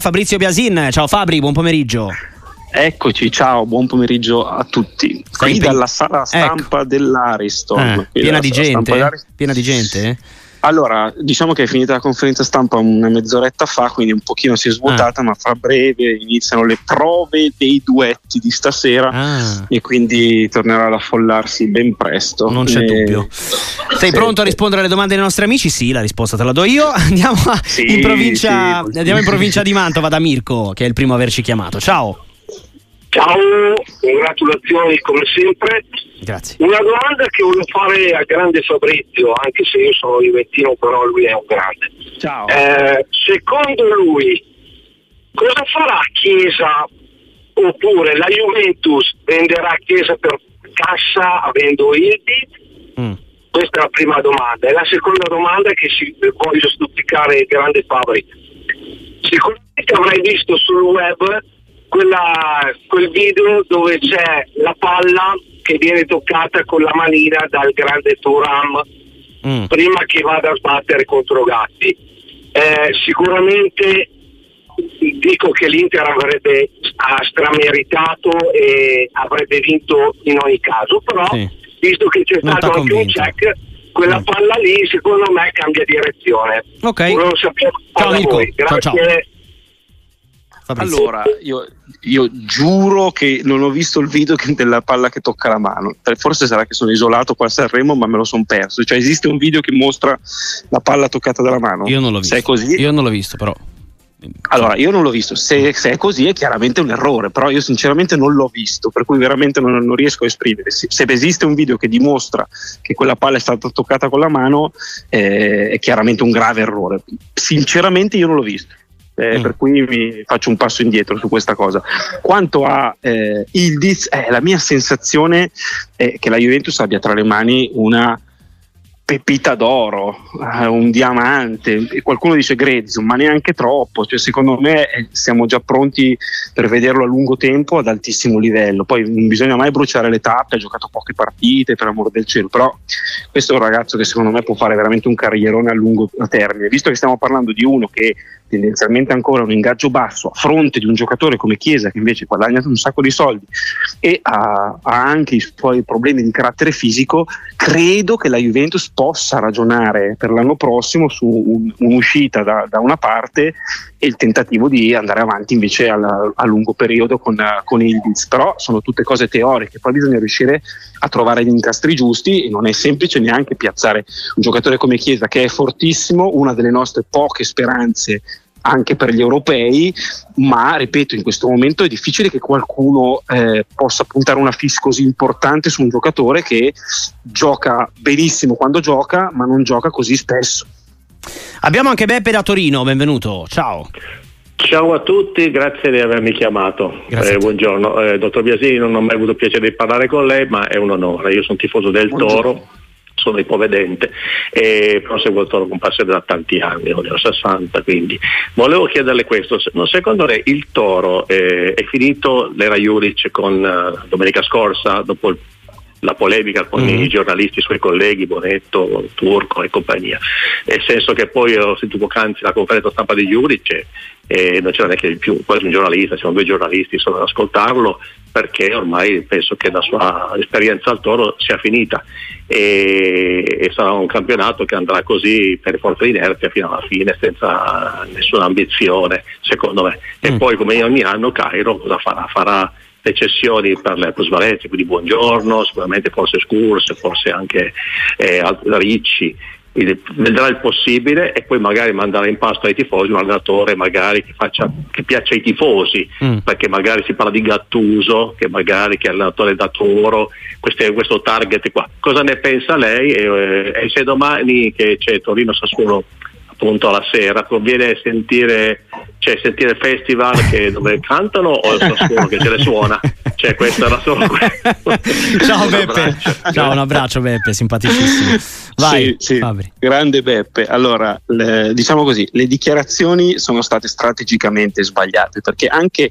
Fabrizio Biasin, ciao Fabri, buon pomeriggio. Eccoci, ciao, buon pomeriggio a tutti. Qui dalla sala stampa dell'Ariston. Eh, piena dalla di sala stampa gente? dell'Ariston. Piena di gente? Allora, diciamo che è finita la conferenza stampa una mezz'oretta fa, quindi un pochino si è Ah. svuotata, ma fra breve iniziano le prove dei duetti di stasera Ah, e quindi tornerà ad affollarsi ben presto. non c'è Eh, dubbio. Sei sì, pronto a rispondere alle domande dei nostri amici? Sì, la risposta te la do io. Andiamo, Sì, in, provincia, sì. andiamo in provincia di Mantova da Mirko, che è il primo a averci chiamato. Ciao. Ciao, congratulazioni come sempre. Grazie. Una domanda che voglio fare al grande Fabrizio, anche se io sono juventino, però lui è un grande. Ciao. Eh, secondo lui, cosa farà Chiesa oppure la Juventus venderà Chiesa per cassa avendo Ildi? Mm. Questa è la prima domanda. E la seconda domanda è che si, voglio stuzzicare il grande Fabri. Sicuramente avrai visto sul web quella- quel video dove c'è la palla che viene toccata con la manina dal grande Turam Mm. prima che vada a sbattere contro Gatti. Eh, sicuramente dico che l'Inter avrebbe strameritato e avrebbe vinto in ogni caso, però Sì. visto che c'è Non stato anche un check, quella Mm. palla lì secondo me cambia direzione. Ok. Volevo sapere Ciao, Mirko. Ciao, ciao. Fabrizio. Allora, io, io giuro che non ho visto il video della palla che tocca la mano. Forse sarà che sono isolato qua a Sanremo, ma me lo sono perso. Cioè, esiste un video che mostra la palla toccata dalla mano? io non l'ho visto. Se è così, Io non l'ho visto, però. allora io non l'ho visto. Se, se è così, è chiaramente un errore. Però io, sinceramente, non l'ho visto, per cui veramente non, non riesco a esprimere. Se, se esiste un video che dimostra che quella palla è stata toccata con la mano, eh, è chiaramente un grave errore. Sinceramente, io non l'ho visto. Eh, Mm. Per cui mi faccio un passo indietro su questa cosa. Quanto a eh, Ildiz, eh, la mia sensazione è che la Juventus abbia tra le mani una pepita d'oro, eh, un diamante. Qualcuno dice grezzo, ma neanche troppo. Cioè, secondo me eh, siamo già pronti per vederlo a lungo tempo ad altissimo livello. Poi non bisogna mai bruciare le tappe, ha giocato poche partite, per amor del cielo. Però questo è un ragazzo che secondo me può fare veramente un carrierone a lungo termine. Visto che stiamo parlando di uno che tendenzialmente ancora un ingaggio basso a fronte di un giocatore come Chiesa che invece guadagna un sacco di soldi e ha, ha anche i suoi problemi di carattere fisico, credo che la Juventus possa ragionare per l'anno prossimo su un- un'uscita da, da una parte e il tentativo di andare avanti invece al- a lungo periodo con, con Ildiz. Però sono tutte cose teoriche, poi bisogna riuscire a trovare gli incastri giusti e non è semplice neanche piazzare un giocatore come Chiesa che è fortissimo, una delle nostre poche speranze anche per gli europei, ma ripeto, in questo momento è difficile che qualcuno eh, possa puntare una fish così importante su un giocatore che gioca benissimo quando gioca, ma non gioca così spesso. Abbiamo anche Beppe da Torino, benvenuto. Ciao. Ciao a tutti, grazie di avermi chiamato. Eh, buongiorno, Eh, dottor Biasini, non ho mai avuto piacere di parlare con lei, ma è un onore. Io sono tifoso del Buongiorno. Toro, sono ipovedente, e però seguo il Toro con passione da tanti anni, ne ho 60, quindi volevo chiederle questo. Secondo lei il Toro eh, è finito l'era Juric con eh, domenica scorsa, dopo il- la polemica con Mhm. i giornalisti, i suoi colleghi, Bonetto, Turco e compagnia. Nel senso che poi ho sentito poc'anzi la conferenza stampa di Juric e non c'era neanche più quasi un giornalista, siamo due giornalisti solo ad ascoltarlo perché ormai penso che la sua esperienza al toro sia finita e, e sarà un campionato che andrà così per forza di inerzia fino alla fine senza nessuna ambizione secondo me e Mm. poi come ogni anno Cairo cosa farà? Farà le cessioni per le plusvalenze, quindi buongiorno, sicuramente forse Scurs, forse anche eh, Ricci, quindi vedrà il possibile e poi magari manderà in pasto ai tifosi un allenatore magari che, faccia, che piaccia ai tifosi, Mm. perché magari si parla di Gattuso, che magari che è allenatore da Toro, queste- questo target qua. Cosa ne pensa lei? E, eh, e se domani che c'è Torino Sassuolo appunto alla sera, conviene sentire, cioè, sentire festival che- dove cantano o il che ce le suona? Cioè, questo era solo Ciao Beppe. Ciao, un abbraccio Beppe, simpaticissimo. Vai, sì, sì. grande Beppe. Allora, le, diciamo così, le dichiarazioni sono state strategicamente sbagliate perché anche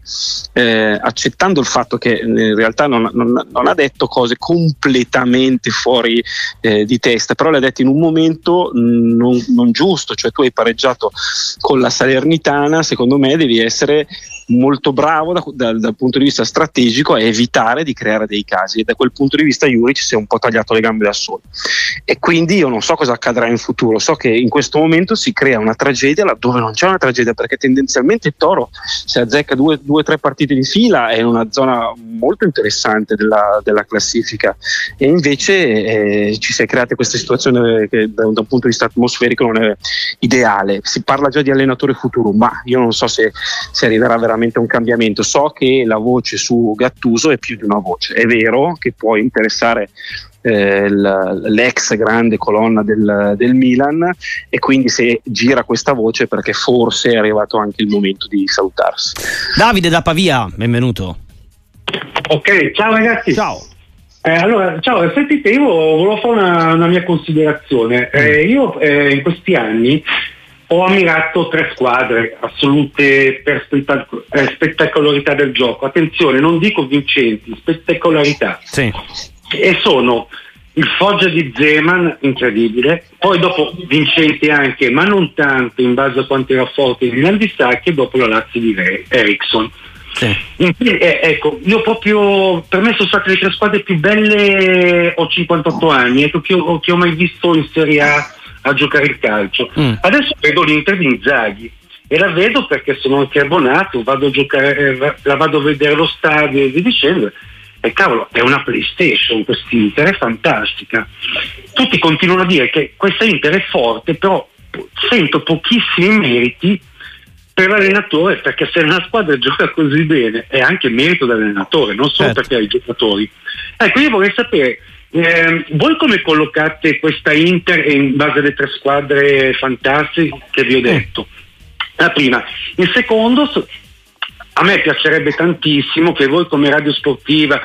eh, accettando il fatto che in realtà non, non, non, ha detto cose completamente fuori eh, di testa, però le ha dette in un momento non, non giusto, cioè tu hai pareggiato con la Salernitana, secondo me devi essere molto bravo da, da, dal punto di vista strategico a evitare di creare dei casi. E da quel punto di vista Juric si è un po' tagliato le gambe da solo. E quindi io non so cosa accadrà in futuro. So che in questo momento si crea una tragedia laddove non c'è una tragedia perché tendenzialmente Toro se azzecca due o tre partite di fila è in una zona molto interessante della, della classifica. E invece eh, ci si è creata questa situazione che da, da un punto di vista atmosferico non è ideale. Si parla già di allenatore futuro ma io non so se, se arriverà veramente veramente un cambiamento. So che la voce su Gattuso è più di una voce, è vero che può interessare eh, l'ex grande colonna del, del, Milan e quindi se gira questa voce perché forse è arrivato anche il momento di salutarsi. Davide da Pavia, benvenuto. Ok, ciao ragazzi. Ciao. Eh, allora, ciao, sentite, io volevo fare una, una mia considerazione. Eh, io eh, in questi anni ho ammirato tre squadre, assolute per spettac- eh, spettacolarità del gioco. Attenzione, non dico vincenti, spettacolarità. Sì. E sono il Foggia di Zeman, incredibile, poi dopo vincenti anche, ma non tanto in base a quanto era forte il Milan di Sacchi, e dopo la Lazio di Ericsson. Sì. Eh, ecco, io proprio per me sono state le tre squadre più belle, ho 58 anni, ecco, che, ho, che ho mai visto in Serie A a giocare il calcio. Mm. Adesso vedo l'Inter di Inzaghi e la vedo perché sono anche abbonato, vado a giocare, eh, la vado a vedere allo stadio e via dicendo. E cavolo, è una PlayStation quest'Inter, è fantastica. Tutti continuano a dire che questa Inter è forte, però sento pochissimi meriti per l'allenatore, perché se una squadra gioca così bene è anche merito dell'allenatore, non solo certo. perché ha i giocatori. Ecco, io vorrei sapere eh, voi come collocate questa Inter in base alle tre squadre fantastiche che vi ho detto? La prima. Il secondo, a me piacerebbe tantissimo che voi come radio sportiva,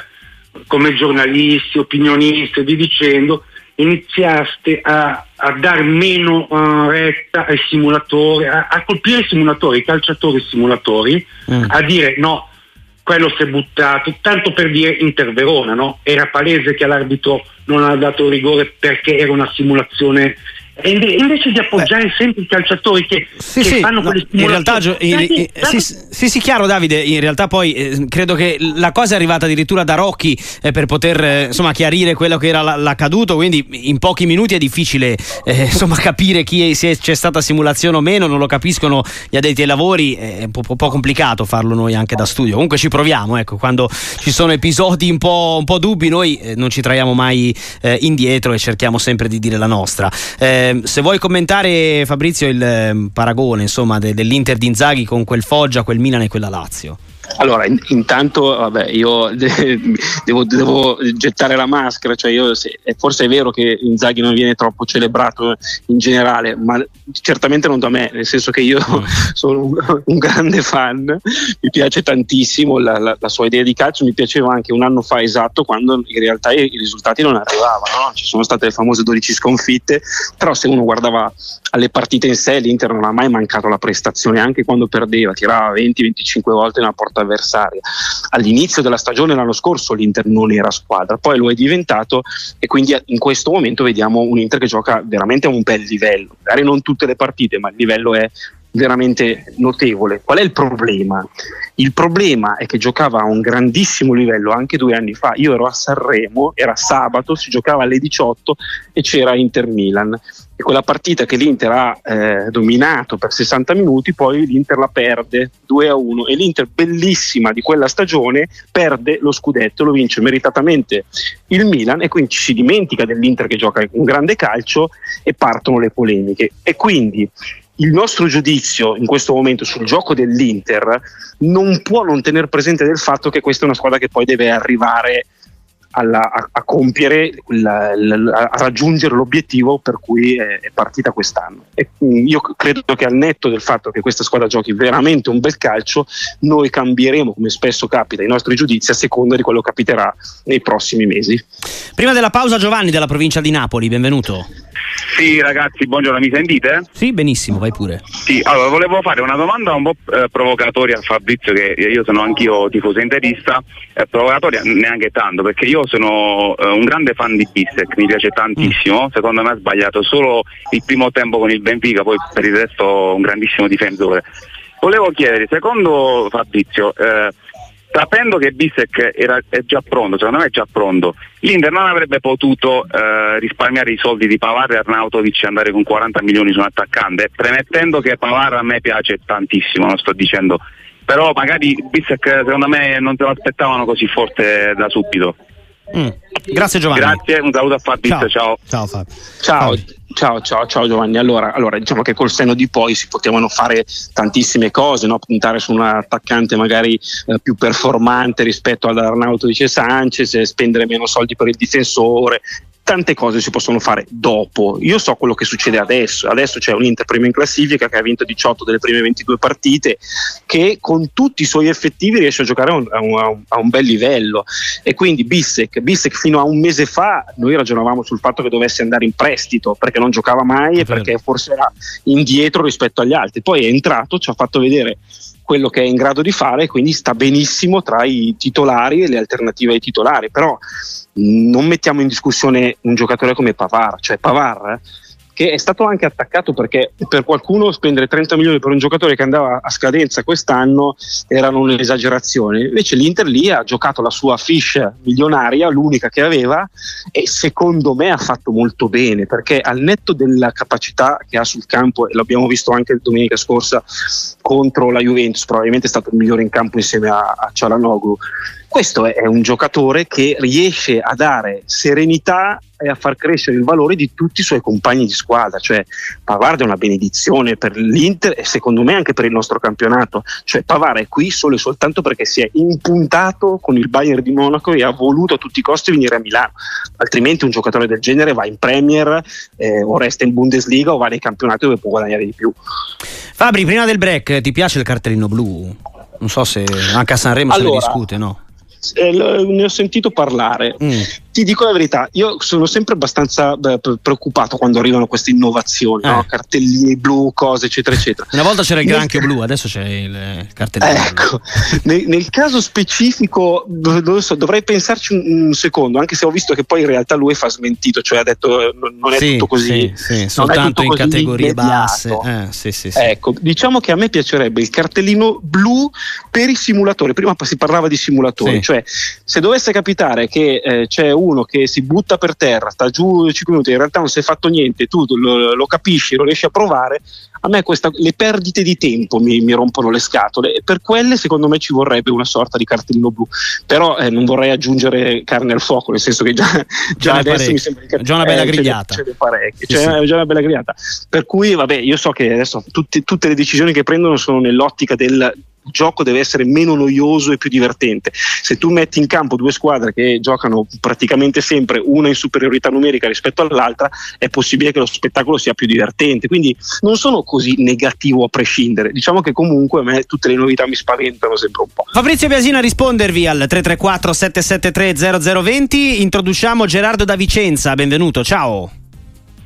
come giornalisti, opinionisti e vi dicendo, iniziaste a, a dar meno uh, retta ai simulatori, a, a, colpire i simulatori, i calciatori simulatori, mm. a dire no, quello si è buttato, tanto per dire Inter Verona, no? era palese che l'arbitro non ha dato rigore perché era una simulazione invece di appoggiare Beh. sempre i calciatori che, sì, che sì, fanno no, quelle in realtà in, in, sì, sì, sì, chiaro Davide in realtà poi eh, credo che la cosa è arrivata addirittura da Rocchi eh, per poter eh, insomma chiarire quello che era l'accaduto quindi in pochi minuti è difficile eh, insomma capire chi se c'è stata simulazione o meno non lo capiscono gli addetti ai lavori è un po', po complicato farlo noi anche da studio. Comunque ci proviamo ecco quando ci sono episodi un po', un po dubbi noi eh, non ci traiamo mai eh, indietro e cerchiamo sempre di dire la nostra. Eh, Ehm, se vuoi commentare Fabrizio il eh, paragone insomma, de- dell'Inter di Inzaghi con quel Foggia, quel Milan e quella Lazio. Allora, in, intanto vabbè, io de- devo, devo, gettare la maschera, cioè io, se, forse è vero che Inzaghi non viene troppo celebrato in generale, ma certamente non da me, nel senso che io mm. sono un, un, grande fan, mi piace tantissimo la, la, la, sua idea di calcio, mi piaceva anche un anno fa esatto quando in realtà i, i risultati non arrivavano, no? ci sono state le famose 12 sconfitte, però se uno guardava alle partite in sé l'Inter non ha mai mancato la prestazione, anche quando perdeva, tirava 20-25 volte nella porta avversaria. All'inizio della stagione l'anno scorso l'Inter non era squadra, poi lo è diventato e quindi in questo momento vediamo un Inter che gioca veramente a un bel livello, magari non tutte le partite, ma il livello è veramente notevole. Qual è il problema? Il problema è che giocava a un grandissimo livello anche due anni fa. Io ero a Sanremo, era sabato, si giocava alle 18 e c'era Inter Milan e quella partita che l'Inter ha eh, dominato per 60 minuti, poi l'Inter la perde 2 a 1 e l'Inter bellissima di quella stagione perde lo scudetto, lo vince meritatamente il Milan e quindi si dimentica dell'Inter che gioca un grande calcio e partono le polemiche. E quindi il nostro giudizio in questo momento sul gioco dell'Inter non può non tenere presente del fatto che questa è una squadra che poi deve arrivare alla, a, a, compiere, la, la, a raggiungere l'obiettivo per cui è, è partita quest'anno. E io credo che al netto del fatto che questa squadra giochi veramente un bel calcio, noi cambieremo, come spesso capita, i nostri giudizi a seconda di quello che capiterà nei prossimi mesi. Prima della pausa Giovanni della provincia di Napoli, benvenuto. Sì, ragazzi, buongiorno, mi sentite? Sì, benissimo, vai pure. Sì, allora volevo fare una domanda un po' eh, provocatoria a Fabrizio, che io sono anch'io tifoso interista, eh, provocatoria neanche tanto, perché io sono eh, un grande fan di Bissek, mi piace tantissimo, mm. secondo me ha sbagliato solo il primo tempo con il Benfica, poi per il resto un grandissimo difensore. Volevo chiedere, secondo Fabrizio, eh, sapendo che Bissek era, è già pronto, secondo me è già pronto, l'Inter non avrebbe potuto eh, risparmiare i soldi di Pavar e Arnautovic e andare con 40 milioni su un attaccante, premettendo che Pavar a me piace tantissimo, non sto dicendo, però magari Bissek secondo me non se lo aspettavano così forte da subito. Mm. Grazie Giovanni. Grazie, un saluto a Fabrizio, ciao. Ciao, ciao Ciao. Ciao, ciao, ciao Giovanni. Allora, allora, diciamo che col senno di poi si potevano fare tantissime cose, no? puntare su un attaccante magari eh, più performante rispetto all'Arnautovic e Sanchez, spendere meno soldi per il difensore, tante cose si possono fare dopo. Io so quello che succede adesso. Adesso c'è un Inter primo in classifica che ha vinto 18 delle prime 22 partite, che con tutti i suoi effettivi riesce a giocare a un, a un, a un bel livello. E quindi Bissek, Bissek fino a un mese fa noi ragionavamo sul fatto che dovesse andare in prestito perché non giocava mai e perché forse era indietro rispetto agli altri. Poi è entrato, ci ha fatto vedere quello che è in grado di fare, quindi sta benissimo tra i titolari e le alternative ai titolari. Però non mettiamo in discussione un giocatore come Pavar, cioè Pavar che è stato anche attaccato perché per qualcuno spendere 30 milioni per un giocatore che andava a scadenza quest'anno era un'esagerazione. Invece l'Inter lì ha giocato la sua fish milionaria, l'unica che aveva, e secondo me ha fatto molto bene perché al netto della capacità che ha sul campo, e l'abbiamo visto anche domenica scorsa contro la Juventus, probabilmente è stato il migliore in campo insieme a, a Cialanoglu questo è, un giocatore che riesce a dare serenità e a far crescere il valore di tutti i suoi compagni di squadra. Cioè, Pavard è una benedizione per l'Inter e secondo me anche per il nostro campionato. Cioè, Pavard è qui solo e soltanto perché si è impuntato con il Bayern di Monaco e ha voluto a tutti i costi venire a Milano. Altrimenti un giocatore del genere va in Premier eh, o resta in Bundesliga o va nei campionati dove può guadagnare di più. Fabri, prima del break, ti piace il cartellino blu? Non so se anche a Sanremo allora, se ne discute, no? Eh, ne ho sentito parlare. Mm ti dico la verità, io sono sempre abbastanza beh, preoccupato quando arrivano queste innovazioni, eh. no? cartellini blu, cose eccetera eccetera. Una volta c'era il granchio nel... blu, adesso c'è il cartellino ecco. blu. Nel, nel, caso specifico so, dovrei pensarci un, un, secondo, anche se ho visto che poi in realtà lui fa smentito, cioè ha detto eh, non è sì, tutto così. Sì, sì, soltanto in categorie immediato. basse. Eh, sì, ecco, diciamo che a me piacerebbe il cartellino blu per i simulatori, prima si parlava di simulatori, cioè se dovesse capitare che eh, c'è un uno che si butta per terra, sta giù 5 minuti, in realtà non si è fatto niente, tu lo, lo capisci, lo riesci a provare, a me questa, le perdite di tempo mi, mi, rompono le scatole e per quelle secondo me ci vorrebbe una sorta di cartellino blu, però eh, non vorrei aggiungere carne al fuoco, nel senso che già, già adesso parecchio. mi sembra che già una bella eh, grigliata. C'è, sì, cioè, sì. già una bella grigliata. Per cui vabbè, io so che adesso tutti, tutte le decisioni che prendono sono nell'ottica del il gioco deve essere meno noioso e più divertente. Se tu metti in campo due squadre che giocano praticamente sempre una in superiorità numerica rispetto all'altra, è possibile che lo spettacolo sia più divertente. Quindi non sono così negativo a prescindere. Diciamo che comunque a me tutte le novità mi spaventano sempre un po'. Fabrizio Biasina a rispondervi al 334 773 0020. Introduciamo Gerardo da Vicenza. Benvenuto, ciao.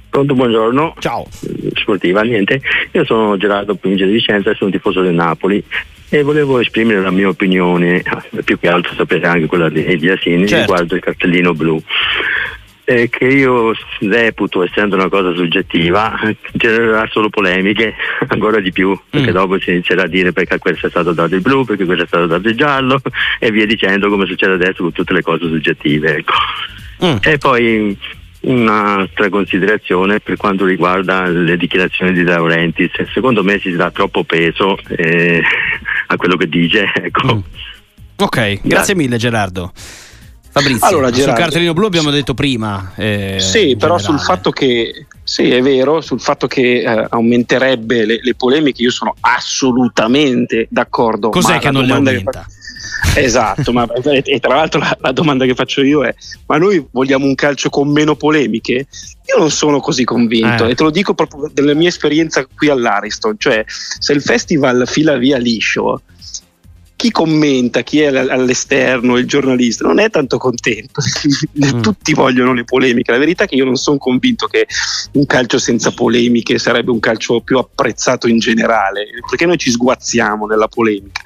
Pronto, buongiorno. Ciao. Sportiva, niente. Io sono Gerardo Provincia di Vicenza e sono tifoso del Napoli e volevo esprimere la mia opinione, più che altro sapete anche quella di Ediasini certo. riguardo il cartellino blu. Eh, che io reputo, essendo una cosa soggettiva, genererà solo polemiche, ancora di più, perché mm. dopo si inizierà a dire perché questo è stato dato il blu, perché questo è stato dato il giallo e via dicendo come succede adesso con tutte le cose soggettive. Ecco. Mm. E poi Un'altra considerazione per quanto riguarda le dichiarazioni di Laurentiis, secondo me si dà troppo peso eh, a quello che dice. Ecco. Mm. Ok, grazie mille Gerardo. Fabrizio, allora, Gerardo, sul cartellino blu abbiamo detto prima. Eh, sì, però generale. sul fatto che sì, è vero, sul fatto che eh, aumenterebbe le, le, polemiche io sono assolutamente d'accordo. Cos'è che non le aumenta? Che Esatto, ma, e, tra l'altro la, la, domanda che faccio io è: ma noi vogliamo un calcio con meno polemiche? Io non sono così convinto eh. e te lo dico proprio dalla mia esperienza qui all'Ariston, cioè se il festival fila via liscio chi commenta, chi è all'esterno, il giornalista, non è tanto contento. Mm. Tutti vogliono le polemiche. La verità è che io non sono convinto che un calcio senza polemiche sarebbe un calcio più apprezzato in generale, perché noi ci sguazziamo nella polemica.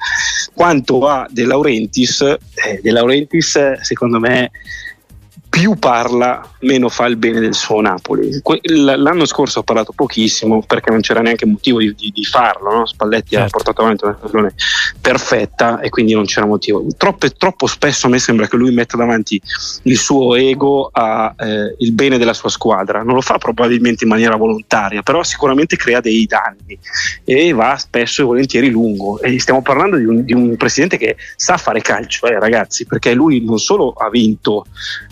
Quanto a De Laurentiis, eh, De Laurentiis secondo me più parla, meno fa il bene del suo Napoli. L'anno scorso ho parlato pochissimo perché non c'era neanche motivo di, di, di farlo. No? Spalletti certo. ha portato avanti una stagione perfetta e quindi non c'era motivo. Troppo, troppo spesso a me sembra che lui metta davanti il suo ego al eh, bene della sua squadra. Non lo fa probabilmente in maniera volontaria, però sicuramente crea dei danni e va spesso e volentieri lungo. E stiamo parlando di un, di un presidente che sa fare calcio, eh, ragazzi, perché lui non solo ha vinto,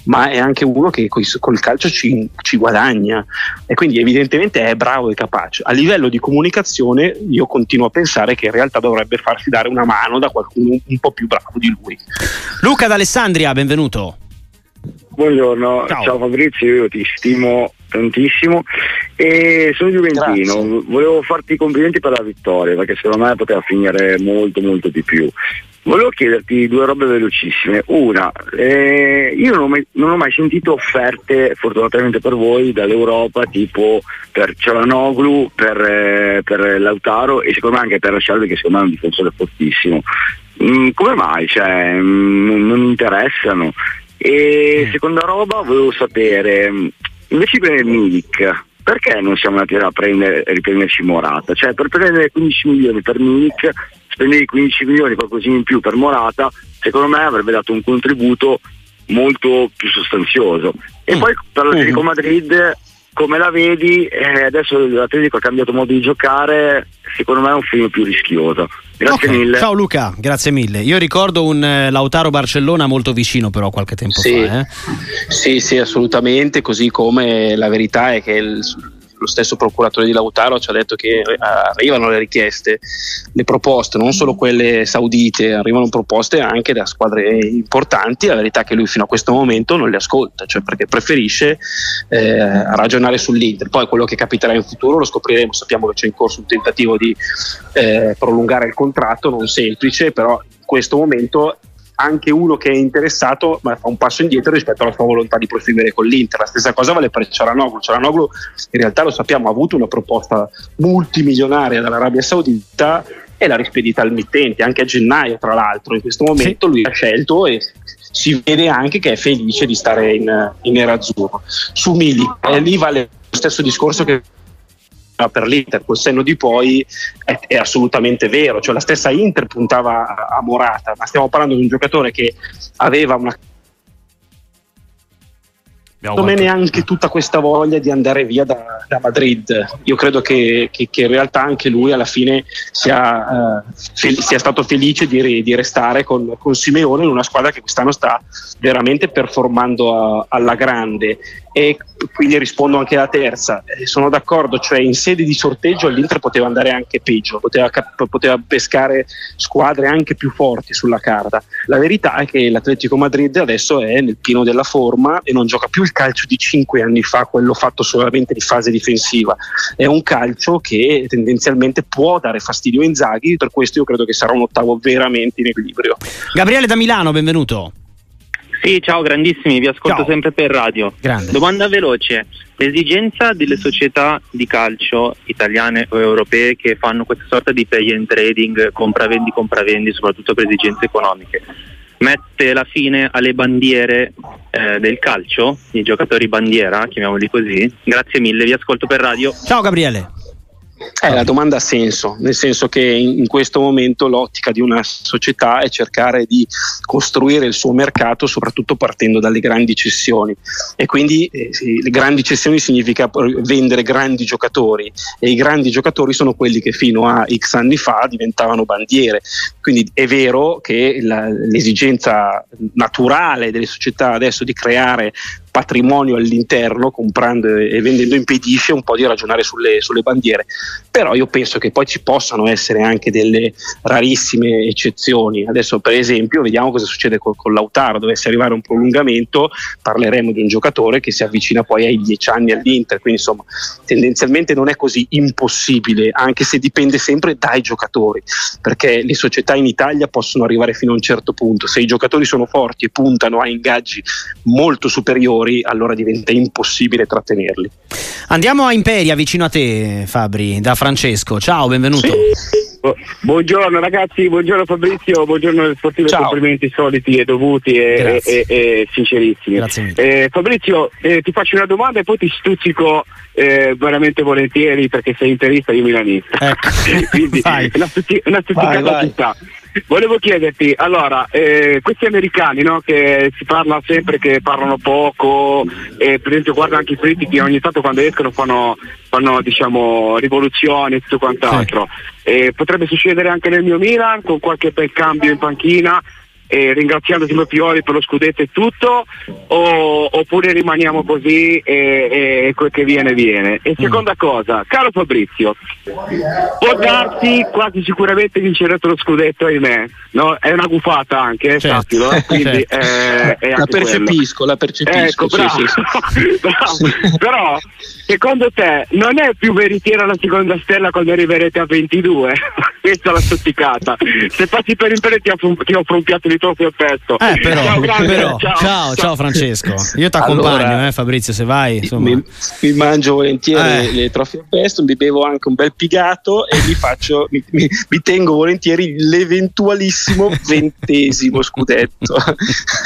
ma è anche uno che col calcio ci, ci, guadagna e quindi evidentemente è bravo e capace. A livello di comunicazione io continuo a pensare che in realtà dovrebbe farsi dare una mano da qualcuno un po' più bravo di lui. Luca d'Alessandria, benvenuto. Buongiorno, ciao. ciao Fabrizio, io ti stimo tantissimo e sono Juventino, Grazie. volevo farti i complimenti per la vittoria perché secondo me poteva finire molto molto di più. Volevo chiederti due robe velocissime. Una, eh, io non ho, mai, non ho, mai, sentito offerte, fortunatamente per voi, dall'Europa tipo per Cialanoglu, per, eh, per Lautaro e secondo me anche per Scialvi che secondo me è un difensore fortissimo. Mm, come mai? Cioè, mm, non, interessano. E mm. seconda roba, volevo sapere, mm, invece prendere Milik, perché non siamo andati a prendere, riprenderci Morata? Cioè, per prendere 15 milioni per Milik spendere 15 milioni, qualcosina in più per Morata, secondo me avrebbe dato un contributo molto più sostanzioso. E mm. poi per l'Atletico mm. Madrid, come la vedi, eh, adesso l'Atletico ha cambiato modo di giocare, secondo me è un film più rischioso. Grazie okay. mille. Ciao Luca, grazie mille. Io ricordo un eh, Lautaro Barcellona molto vicino però qualche tempo sì. fa. Eh? Sì, sì, assolutamente, così come la verità è che il lo stesso procuratore di Lautaro ci ha detto che eh, arrivano le richieste, le proposte, non solo quelle saudite, arrivano proposte anche da squadre importanti. La verità è che lui fino a questo momento non le ascolta, cioè perché preferisce eh, ragionare sull'Inter. Poi quello che capiterà in futuro lo scopriremo. Sappiamo che c'è in corso un tentativo di eh, prolungare il contratto, non semplice, però in questo momento anche uno che è interessato ma fa un passo indietro rispetto alla sua volontà di proseguire con l'Inter. La stessa cosa vale per Ciaranoglu. Ciaranoglu in realtà lo sappiamo ha avuto una proposta multimilionaria dall'Arabia Saudita e l'ha rispedita al mittente anche a gennaio tra l'altro. In questo momento sì. lui ha scelto e si vede anche che è felice di stare in, in nerazzurro. Su Mili, eh, lì vale lo stesso discorso che per l'Inter, col senno di poi è, è, assolutamente vero, cioè la stessa Inter puntava a, a Morata, ma stiamo parlando di un giocatore che aveva una non me neanche tutta questa voglia di andare via da, da Madrid. Io credo che, che, che, in realtà anche lui alla fine sia, uh, fel- sia stato felice di, di restare con, con, Simeone in una squadra che quest'anno sta veramente performando a, alla grande e quindi rispondo anche alla terza. Eh, sono d'accordo, cioè in sede di sorteggio l'Inter poteva andare anche peggio, poteva, poteva, pescare squadre anche più forti sulla carta. La verità è che l'Atletico Madrid adesso è nel pieno della forma e non gioca più il calcio di cinque anni fa, quello fatto solamente di fase difensiva. È un calcio che tendenzialmente può dare fastidio a Inzaghi, per questo io credo che sarà un ottavo veramente in equilibrio. Gabriele da Milano, benvenuto. Sì, ciao grandissimi, vi ascolto ciao. sempre per radio. Grande. Domanda veloce, l'esigenza delle società di calcio italiane o europee che fanno questa sorta di pay and trading, compravendi, compravendi, soprattutto per esigenze economiche, mette la fine alle bandiere eh, del calcio, i giocatori bandiera, chiamiamoli così. Grazie mille, vi ascolto per radio. Ciao Gabriele. Eh, la domanda ha senso, nel senso che in, in, questo momento l'ottica di una società è cercare di costruire il suo mercato soprattutto partendo dalle grandi cessioni. E quindi eh, sì, le grandi cessioni significa vendere grandi giocatori e i grandi giocatori sono quelli che fino a x anni fa diventavano bandiere, quindi è vero che la, l'esigenza naturale delle società adesso di creare patrimonio all'interno, comprando e vendendo, impedisce un po' di ragionare sulle, sulle bandiere. Però io penso che poi ci possano essere anche delle rarissime eccezioni. Adesso, per esempio, vediamo cosa succede con, con Lautaro. Dovesse arrivare un prolungamento, parleremo di un giocatore che si avvicina poi ai dieci anni all'Inter. Quindi, insomma, tendenzialmente non è così impossibile, anche se dipende sempre dai giocatori, perché le società in Italia possono arrivare fino a un certo punto. Se i giocatori sono forti e puntano a ingaggi molto superiori, allora diventa impossibile trattenerli. Andiamo a Imperia vicino a te, Fabri, da Francesco. Ciao, benvenuto. Sì. Buongiorno ragazzi, buongiorno Fabrizio, buongiorno alle sportive, Ciao. complimenti soliti e dovuti e, e, e sincerissimi. Eh, Fabrizio, eh, ti faccio una domanda e poi ti stuzzico eh, veramente volentieri perché sei interista e io milanista. Ecco. Quindi una, stuzzi- una stuzzicata ci sta. Volevo chiederti, allora, eh, questi americani no, che si parla sempre che parlano poco, eh, per esempio guarda anche i politici ogni tanto quando escono fanno, fanno diciamo, rivoluzioni e tutto quant'altro. Sì. Eh, potrebbe succedere anche nel mio Milan con qualche bel cambio in panchina eh, ringraziando Timo Pioli per lo scudetto e tutto o, oppure rimaniamo così e, e, quel che viene viene e seconda cosa caro Fabrizio può darsi quasi sicuramente vincerete lo scudetto ahimè no? è una gufata anche eh, certo. sappilo eh? quindi certo. eh, è la percepisco quello. la percepisco ecco, bravo. Sì, sì, sì. bravo. però secondo te non è più veritiera la seconda stella quando arriverete a 22 questa è la stoccicata se passi per impero ti, ti offro un piatto di trofeo al petto eh, però, ciao, però. Ciao. Ciao, ciao, Francesco io ti accompagno allora, eh, Fabrizio se vai mi, mi, mangio volentieri eh. le trofee al pesto mi bevo anche un bel pigato e mi faccio mi, mi, mi tengo volentieri l'eventualissimo ventesimo scudetto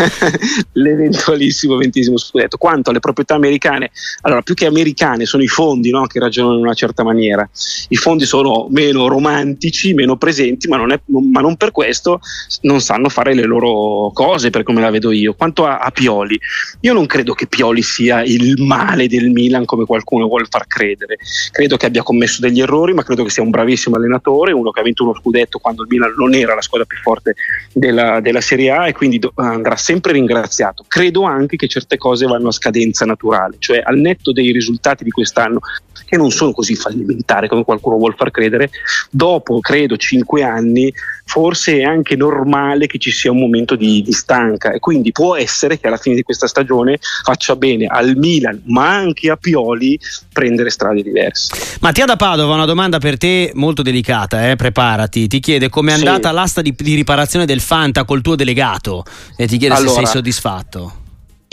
l'eventualissimo ventesimo scudetto quanto alle proprietà americane allora più che americane americane, sono i fondi no? che ragionano in una certa maniera. I fondi sono meno romantici, meno presenti, ma non, è, ma non per questo non sanno fare le loro cose, per come la vedo io. Quanto a, a, Pioli, io non credo che Pioli sia il male del Milan come qualcuno vuole far credere. Credo che abbia commesso degli errori, ma credo che sia un bravissimo allenatore, uno che ha vinto uno scudetto quando il Milan non era la squadra più forte della, della Serie A e quindi do, andrà sempre ringraziato. Credo anche che certe cose vanno a scadenza naturale, cioè al netto dei risultati di quest'anno che non sono così fallimentari come qualcuno vuol far credere, dopo credo cinque anni forse è anche normale che ci sia un momento di, di, stanca e quindi può essere che alla fine di questa stagione faccia bene al Milan ma anche a Pioli prendere strade diverse. Mattia da Padova una domanda per te molto delicata, eh? preparati, ti chiede come è andata sì. l'asta di, di, riparazione del Fanta col tuo delegato e ti chiede allora, se sei soddisfatto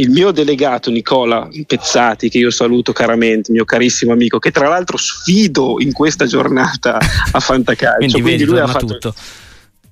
il mio delegato Nicola Pezzati, che io saluto caramente, mio carissimo amico, che tra l'altro sfido in questa giornata a Fantacalcio. quindi, quindi lui ha fatto tutto.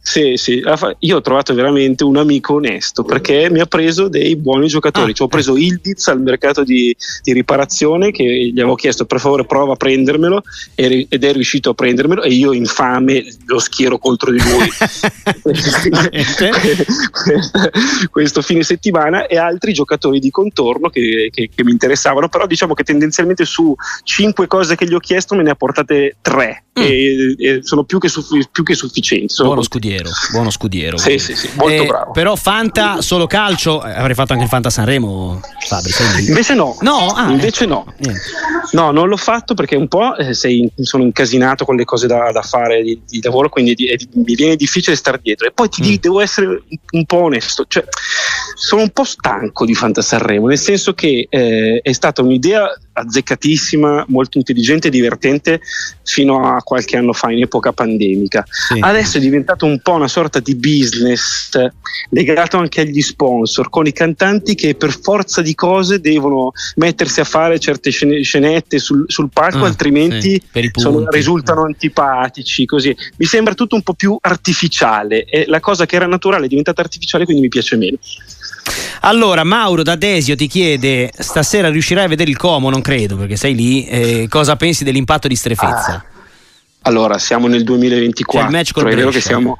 Sì, sì, io ho trovato veramente un amico onesto perché mi ha preso dei buoni giocatori. Ah, cioè, ho preso eh. Ildiz al mercato di, di, riparazione che gli avevo chiesto per favore prova a prendermelo ed è riuscito a prendermelo e io infame lo schiero contro di lui questo fine settimana e altri giocatori di contorno che, che, che, mi interessavano, però diciamo che tendenzialmente su cinque cose che gli ho chiesto me ne ha portate tre mm. e, e, sono più che, suffi- più che sufficienti. Sono Buono scudiero scudiero, buono scudiero. Sì, sì, sì, molto eh, bravo. Però Fanta solo calcio, eh, avrei fatto anche il Fanta Sanremo, Fabri. Invece no. No, ah, invece ecco. no. Niente. No, non l'ho fatto perché un po' eh, sei, sono incasinato con le cose da, da fare di, di, lavoro, quindi di, mi viene difficile stare dietro. E poi ti mm. devo essere un po' onesto, cioè sono un po' stanco di Fanta Sanremo, nel senso che eh, è stata un'idea azzeccatissima, molto intelligente e divertente fino a qualche anno fa in epoca pandemica. Sì. Adesso è diventato un po' una sorta di business legato anche agli sponsor, con i cantanti che per forza di cose devono mettersi a fare certe scene, scenette sul, sul palco, ah, altrimenti sì, sono, risultano antipatici. Così. Mi sembra tutto un po' più artificiale e la cosa che era naturale è diventata artificiale, quindi mi piace meno. Allora, Mauro da Desio ti chiede: stasera riuscirai a vedere il Como? Non credo, perché sei lì. Eh, cosa pensi dell'impatto di Strefezza? Ah, allora, siamo nel 2024. Cioè, il match col è vero che siamo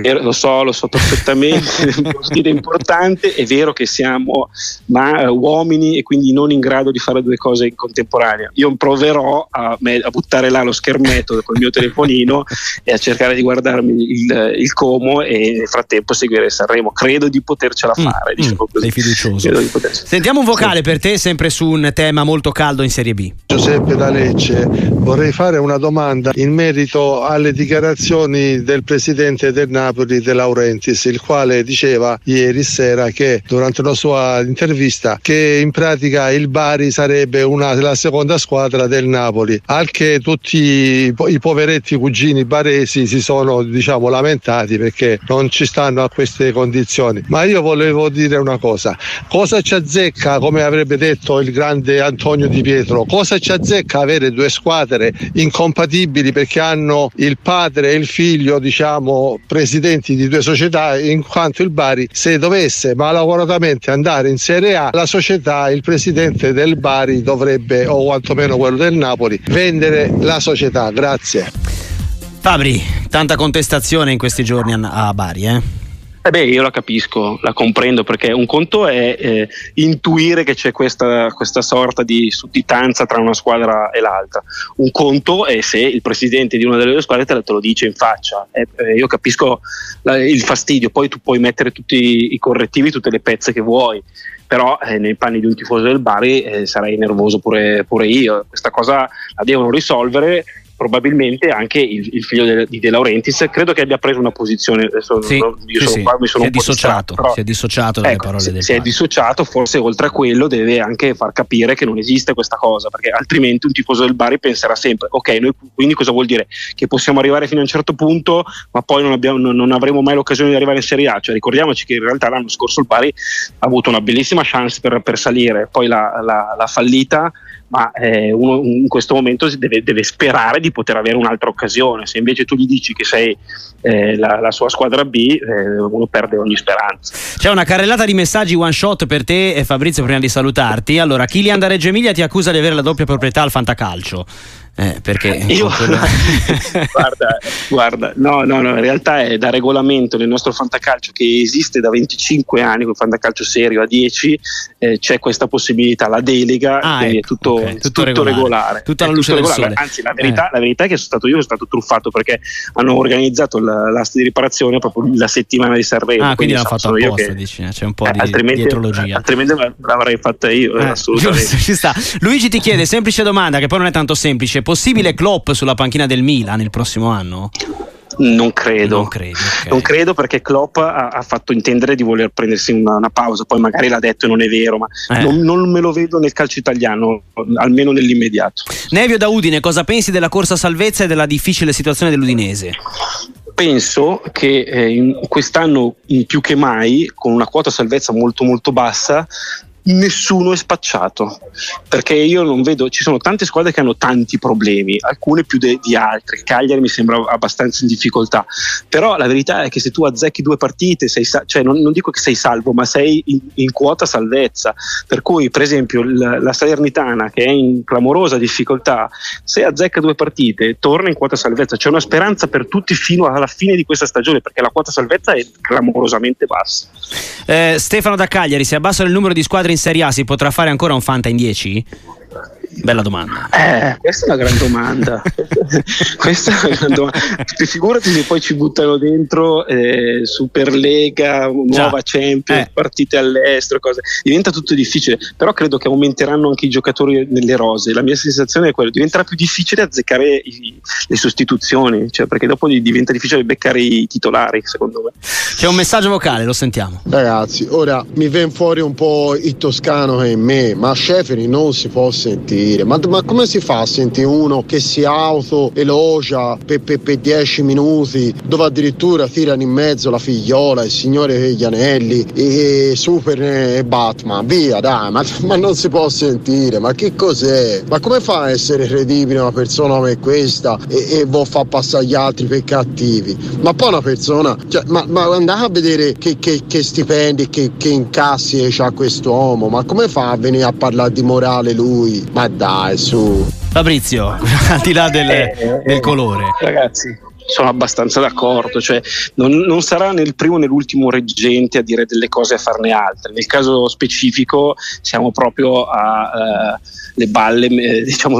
vero, lo so, lo so perfettamente, è uno stile importante, è vero che siamo ma, uh, uomini e quindi non in grado di fare due cose in contemporanea. Io proverò a, a buttare là lo schermetto col mio telefonino e a cercare di guardarmi il, il, Como e nel frattempo seguire Sanremo. Credo di potercela mm, fare. Mm, diciamo mm, sei fiducioso. Di Sentiamo un vocale sì. per te, sempre su un tema molto caldo in Serie B. Giuseppe da Lecce, vorrei fare una domanda in merito alle dichiarazioni del presidente del Napoli, De Laurentiis, il quale diceva ieri sera che durante la sua intervista che in pratica il Bari sarebbe una, la seconda squadra del Napoli, al che tutti i, i poveretti cugini baresi si sono diciamo lamentati perché non ci stanno a queste condizioni. Ma io volevo dire una cosa, cosa ci azzecca, come avrebbe detto il grande Antonio Di Pietro, cosa ci azzecca avere due squadre incompatibili perché hanno il padre e il figlio diciamo presidenti di due società in quanto il Bari se dovesse malauguratamente andare in Serie A la società, il presidente del Bari dovrebbe o quantomeno quello del Napoli vendere la società. Grazie. Fabri, tanta contestazione in questi giorni a Bari, eh? Eh beh, io la capisco, la comprendo perché un conto è eh, intuire che c'è questa, questa, sorta di sudditanza tra una squadra e l'altra, un conto è se il presidente di una delle due squadre te, te lo dice in faccia. Eh, eh, io capisco la, il fastidio, poi tu puoi mettere tutti i correttivi, tutte le pezze che vuoi, però eh, nei panni di un tifoso del Bari eh, sarei nervoso pure, pure io. Questa cosa la devono risolvere probabilmente anche il, il figlio de, di De Laurentiis. Credo che abbia preso una posizione adesso sì, io sì, sono sì. qua mi sono si, è dissociato, però, si è dissociato dalle ecco, parole se, del si è dissociato forse oltre a quello deve anche far capire che non esiste questa cosa perché altrimenti un tifoso del Bari penserà sempre ok noi quindi cosa vuol dire? Che possiamo arrivare fino a un certo punto ma poi non, abbiamo, non, non avremo mai l'occasione di arrivare in Serie A. Cioè ricordiamoci che in realtà l'anno scorso il Bari ha avuto una bellissima chance per, per salire poi l'ha fallita ma eh, uno in questo momento deve, deve, sperare di poter avere un'altra occasione. Se invece tu gli dici che sei eh, la, la, sua squadra B, eh, uno perde ogni speranza. C'è una carrellata di messaggi one shot per te e Fabrizio prima di salutarti. Allora, Kilian da Reggio Emilia ti accusa di avere la doppia proprietà al fantacalcio. Eh, perché io quello... guarda, guarda, no, no, no, in realtà è da regolamento nel nostro fantacalcio che esiste da 25 anni, con fantacalcio serio a 10, eh, c'è questa possibilità, la delega, ah, ecco, è tutto, okay, tutto, tutto regolare. regolare. Tutta alla luce del sole. Anzi, la verità, eh. la verità, è che sono stato io sono stato truffato perché hanno organizzato l'asta di riparazione proprio la settimana di Sanremo. Ah, quindi, quindi l'hanno fatto apposta, che, dici, eh, c'è un po' eh, di altrimenti, dietrologia. Altrimenti l'avrei fatta io, eh, assolutamente. ci sta. Luigi ti chiede, semplice domanda che poi non è tanto semplice, possibile Klopp sulla panchina del Milan il prossimo anno? Non credo, non credo, okay. non credo perché Klopp ha, ha, fatto intendere di voler prendersi una, una, pausa, poi magari l'ha detto e non è vero, ma eh. non, non, me lo vedo nel calcio italiano, almeno nell'immediato. Nevio da Udine, cosa pensi della corsa salvezza e della difficile situazione dell'Udinese? penso che eh, in quest'anno in più che mai, con una quota salvezza molto molto bassa, nessuno è spacciato perché io non vedo ci sono tante squadre che hanno tanti problemi alcune più de- di altre. Cagliari mi sembra abbastanza in difficoltà però la verità è che se tu azzecchi due partite sei cioè non, non, dico che sei salvo ma sei in, in quota salvezza. Per cui per esempio l- la Salernitana che è in clamorosa difficoltà se azzecca due partite torna in quota salvezza. C'è una speranza per tutti fino alla fine di questa stagione perché la quota salvezza è clamorosamente bassa. Eh, Stefano da Cagliari se abbassano il numero di squadre in Serie A si potrà fare ancora un Fanta in 10? Bella domanda. Eh, questa è una gran domanda. questa è una gran domanda. Figurati se poi ci buttano dentro eh, Superlega, nuova Già. Champions, eh. partite all'estero, cose. Diventa tutto difficile. Però credo che aumenteranno anche i giocatori nelle rose. La mia sensazione è quella: diventerà più difficile azzeccare i, le sostituzioni, cioè, perché dopo diventa difficile beccare i titolari, secondo me. C'è un messaggio vocale, lo sentiamo. Ragazzi, ora mi viene fuori un po' il toscano che è in me, ma Sceferi non si può sentire dire, ma, ma, come si fa a sentire uno che si auto elogia per, per, per dieci minuti, dove addirittura tirano in mezzo la figliola, il signore degli anelli, e, e Super e Batman, via dai, ma, ma, non si può sentire, ma che cos'è? Ma come fa a essere credibile una persona come questa e, e vuol far passare gli altri per cattivi? Ma poi una persona, cioè, ma, ma andate a vedere che, che, che stipendi, che, che incassi ha quest'uomo, ma come fa a venire a parlare di morale lui? Ma dai, su. Fabrizio, al di là del, eh, del colore. Ragazzi, sono abbastanza d'accordo, cioè non, non, sarà né il primo né l'ultimo reggente a dire delle cose e a farne altre. Nel caso specifico siamo proprio alle uh, balle, eh, diciamo,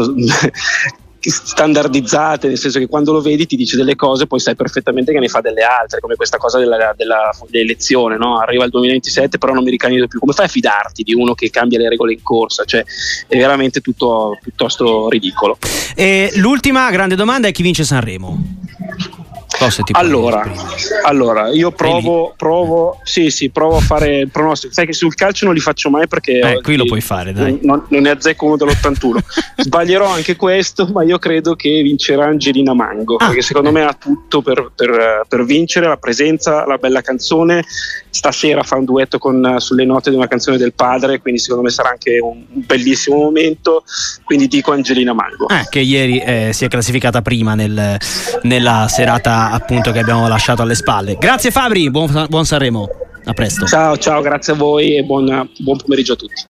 standardizzate, nel senso che quando lo vedi ti dice delle cose, poi sai perfettamente che ne fa delle altre, come questa cosa della, della, dell'elezione, no? arriva il 2027 però non mi ricandido più, come fai a fidarti di uno che cambia le regole in corsa? Cioè, è veramente tutto piuttosto ridicolo. E l'ultima grande domanda è chi vince Sanremo? Allora, allora, io provo, provo, sì, sì, provo a fare il pronostico. Sai che sul calcio non li faccio mai perché eh, qui lo puoi fare, dai. Non, non ne azzecco uno dell'81. Sbaglierò anche questo, ma io credo che vincerà Angelina Mango, ah, perché secondo eh. me ha tutto per, per, per, vincere, la presenza, la bella canzone. Stasera fa un duetto con, sulle note di una canzone del padre, quindi secondo me sarà anche un, un bellissimo momento. Quindi dico Angelina Mango. Eh, che ieri eh, si è classificata prima nel, nella serata appunto che abbiamo lasciato alle spalle. Grazie Fabri, buon, buon Sanremo, a presto. Ciao, ciao, grazie a voi e buon, buon pomeriggio a tutti.